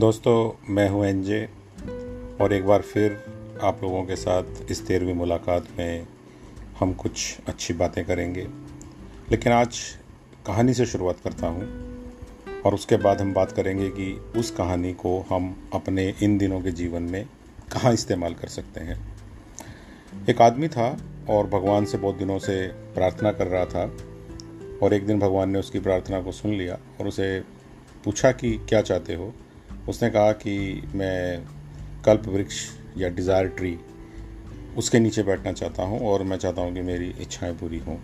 दोस्तों, मैं हूँ एनजे और एक बार फिर आप लोगों के साथ इस तेरहवीं मुलाकात में हम कुछ अच्छी बातें करेंगे। लेकिन आज कहानी से शुरुआत करता हूँ और उसके बाद हम बात करेंगे कि उस कहानी को हम अपने इन दिनों के जीवन में कहाँ इस्तेमाल कर सकते हैं। एक आदमी था और भगवान से बहुत दिनों से प्रार्थना कर रहा था और एक दिन भगवान ने उसकी प्रार्थना को सुन लिया और उसे पूछा कि क्या चाहते हो? उसने कहा कि मैं कल्प वृक्ष या डिज़ायर ट्री उसके नीचे बैठना चाहता हूँ और मैं चाहता हूँ कि मेरी इच्छाएँ पूरी हों।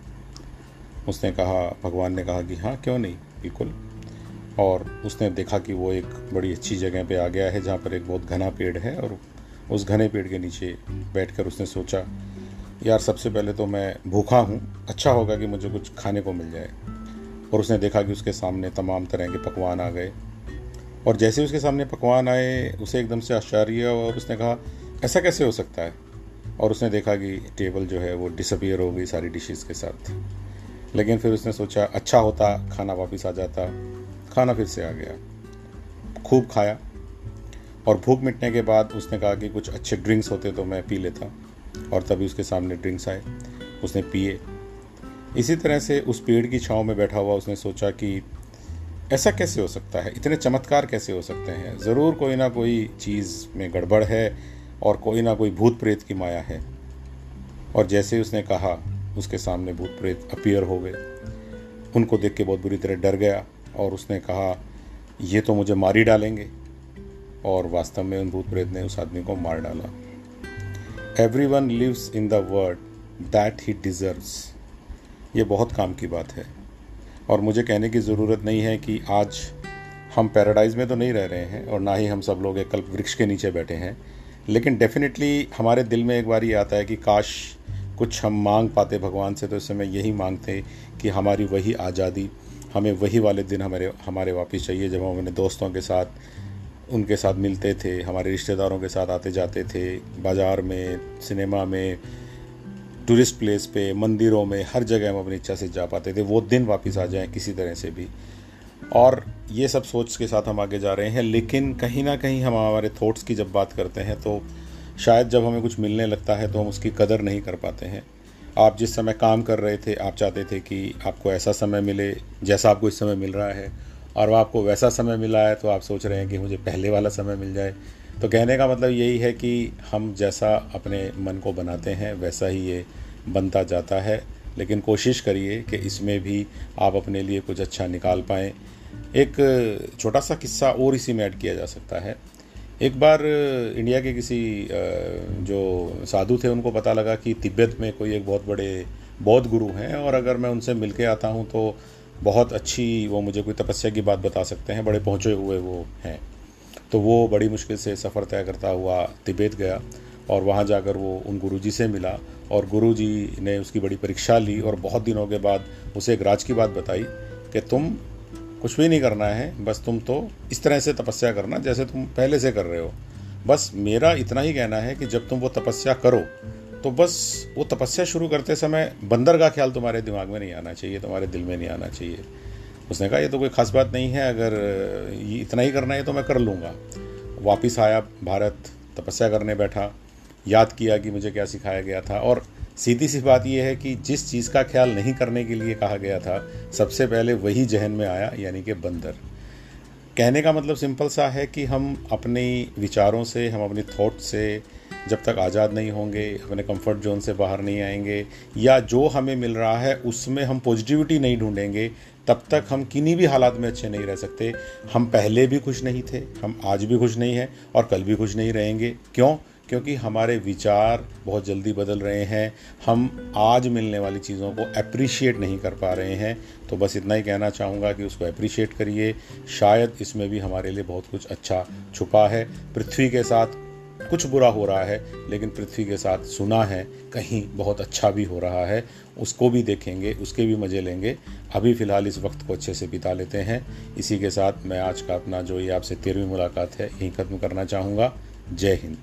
उसने कहा, भगवान ने कहा कि हाँ क्यों नहीं? बिल्कुल। और उसने देखा कि वो एक बड़ी अच्छी जगह पे आ गया है जहाँ पर एक बहुत घना पेड़ है और उस घने पेड़ के नीचे बैठकर उसने सोचा, यार, सबसे पहले तो मैं भूखा हूँ अच्छा होगा कि मुझे कुछ खाने को मिल जाए। और उसने देखा कि उसके सामने तमाम तरह के पकवान आ गए। और जैसे उसके सामने पकवान आए, उसे एकदम से आश्चर्य और उसने कहा, ऐसा कैसे हो सकता है? और उसने देखा कि टेबल जो है वो डिसअपियर हो गई सारी डिशेस के साथ। लेकिन फिर उसने सोचा अच्छा होता, खाना वापस आ जाता, खाना फिर से आ गया। खूब खाया और भूख मिटने के बाद उसने कहा कि कुछ अच्छे ड्रिंक्स होते तो मैं पी लेता। और तभी उसके सामने ड्रिंक्स आए, उसने पिए। इसी तरह से उस पेड़ की छाँव में बैठा हुआ उसने सोचा कि ऐसा कैसे हो सकता है? इतने चमत्कार कैसे हो सकते हैं? ज़रूर कोई ना कोई चीज़ में गड़बड़ है और कोई ना कोई भूत प्रेत की माया है। और जैसे उसने कहा, उसके सामने भूत प्रेत अपियर हो गए। उनको देख के बहुत बुरी तरह डर गया और उसने कहा, ये तो मुझे मार ही डालेंगे। और वास्तव में उन भूत प्रेत ने उस आदमी को मार डाला। Everyone lives in the world that he deserves ये बहुत काम की बात है। और मुझे कहने की ज़रूरत नहीं है कि आज हम पैराडाइज़ में तो नहीं रह रहे हैं और ना ही हम सब लोग एक कल्प वृक्ष के नीचे बैठे हैं। लेकिन डेफिनेटली हमारे दिल में एक बार ये आता है कि काश कुछ हम मांग पाते भगवान से तो इस समय यही मांगते कि हमारी वही आज़ादी, हमें वही वाले दिन हमारे हमारे वापस चाहिए। जब हम अपने दोस्तों के साथ, उनके साथ मिलते थे, हमारे रिश्तेदारों के साथ आते जाते थे, बाज़ार में, सिनेमा में टूरिस्ट प्लेस पे, मंदिरों में, हर जगह हम अपनी इच्छा से जा पाते थे। वो दिन वापस आ जाएँ किसी तरह से भी। और ये सब सोच के साथ हम आगे जा रहे हैं, लेकिन कहीं ना कहीं हम हमारे थॉट्स की जब बात करते हैं तो शायद जब हमें कुछ मिलने लगता है तो हम उसकी कदर नहीं कर पाते हैं। आप जिस समय काम कर रहे थे, आप चाहते थे कि आपको ऐसा समय मिले, जैसा आपको इस समय मिल रहा है, और वह आपको वैसा समय मिला है तो आप सोच रहे हैं कि मुझे पहले वाला समय मिल जाए। तो कहने का मतलब यही है कि हम जैसा अपने मन को बनाते हैं, वैसा ही ये बनता जाता है। लेकिन कोशिश करिए कि इसमें भी आप अपने लिए कुछ अच्छा निकाल पाएँ। एक छोटा सा किस्सा और इसी में ऐड किया जा सकता है। एक बार इंडिया के किसी जो साधु थे, उनको पता लगा कि तिब्बत में कोई एक बहुत बड़े बौद्ध गुरु हैं और अगर मैं उनसे मिल के आता हूँ तो बहुत अच्छी वो मुझे कोई तपस्या की बात बता सकते हैं। बड़े पहुँचे हुए वो हैं। तो वो बड़ी मुश्किल से सफ़र तय करता हुआ तिब्बत गया और वहाँ जाकर वो उन गुरुजी से मिला और गुरुजी ने उसकी बड़ी परीक्षा ली और बहुत दिनों के बाद उसे एक राज की बात बताई कि तुम कुछ भी नहीं करना है, बस तुम तो इस तरह से तपस्या करना जैसे तुम पहले से कर रहे हो। बस मेरा इतना ही कहना है कि जब तुम वो तपस्या करो तो बस वो तपस्या शुरू करते समय बंदर का ख्याल तुम्हारे दिमाग में नहीं आना चाहिए, तुम्हारे दिल में नहीं आना चाहिए। उसने कहा, ये तो कोई ख़ास बात नहीं है, अगर, ये इतना ही करना है तो मैं कर लूँगा. वापस आया, भारत तपस्या करने बैठा। याद किया कि मुझे क्या सिखाया गया था। और सीधी सी बात यह है कि जिस चीज़ का ख्याल नहीं करने के लिए कहा गया था, सबसे पहले वही जहन में आया, यानी कि बंदर। कहने का मतलब सिंपल सा है कि हम अपने विचारों से, हम अपनी थॉट से जब तक आज़ाद नहीं होंगे, अपने कंफर्ट जोन से बाहर नहीं आएँगे, या जो हमें मिल रहा है, उसमें हम पॉजिटिविटी नहीं ढूंढेंगे, तब तक हम किन्हीं भी हालात में अच्छे नहीं रह सकते। हम पहले भी खुश नहीं थे, हम आज भी खुश नहीं हैं और कल भी खुश नहीं रहेंगे। क्यों? क्योंकि हमारे विचार बहुत जल्दी बदल रहे हैं। हम आज मिलने वाली चीज़ों को अप्रिशिएट नहीं कर पा रहे हैं। तो बस इतना ही कहना चाहूँगा कि उसको अप्रिशिएट करिए। शायद इसमें भी हमारे लिए बहुत कुछ अच्छा छुपा है। पृथ्वी के साथ कुछ बुरा हो रहा है, लेकिन पृथ्वी के साथ सुना है, कहीं बहुत अच्छा भी हो रहा है, उसको भी देखेंगे, उसके भी मज़े लेंगे। अभी फ़िलहाल इस वक्त को अच्छे से बिता लेते हैं। इसी के साथ मैं आज का अपना जो ये आपसे तेरहवीं मुलाकात है, यहीं ख़त्म करना चाहूँगा। जय हिंद।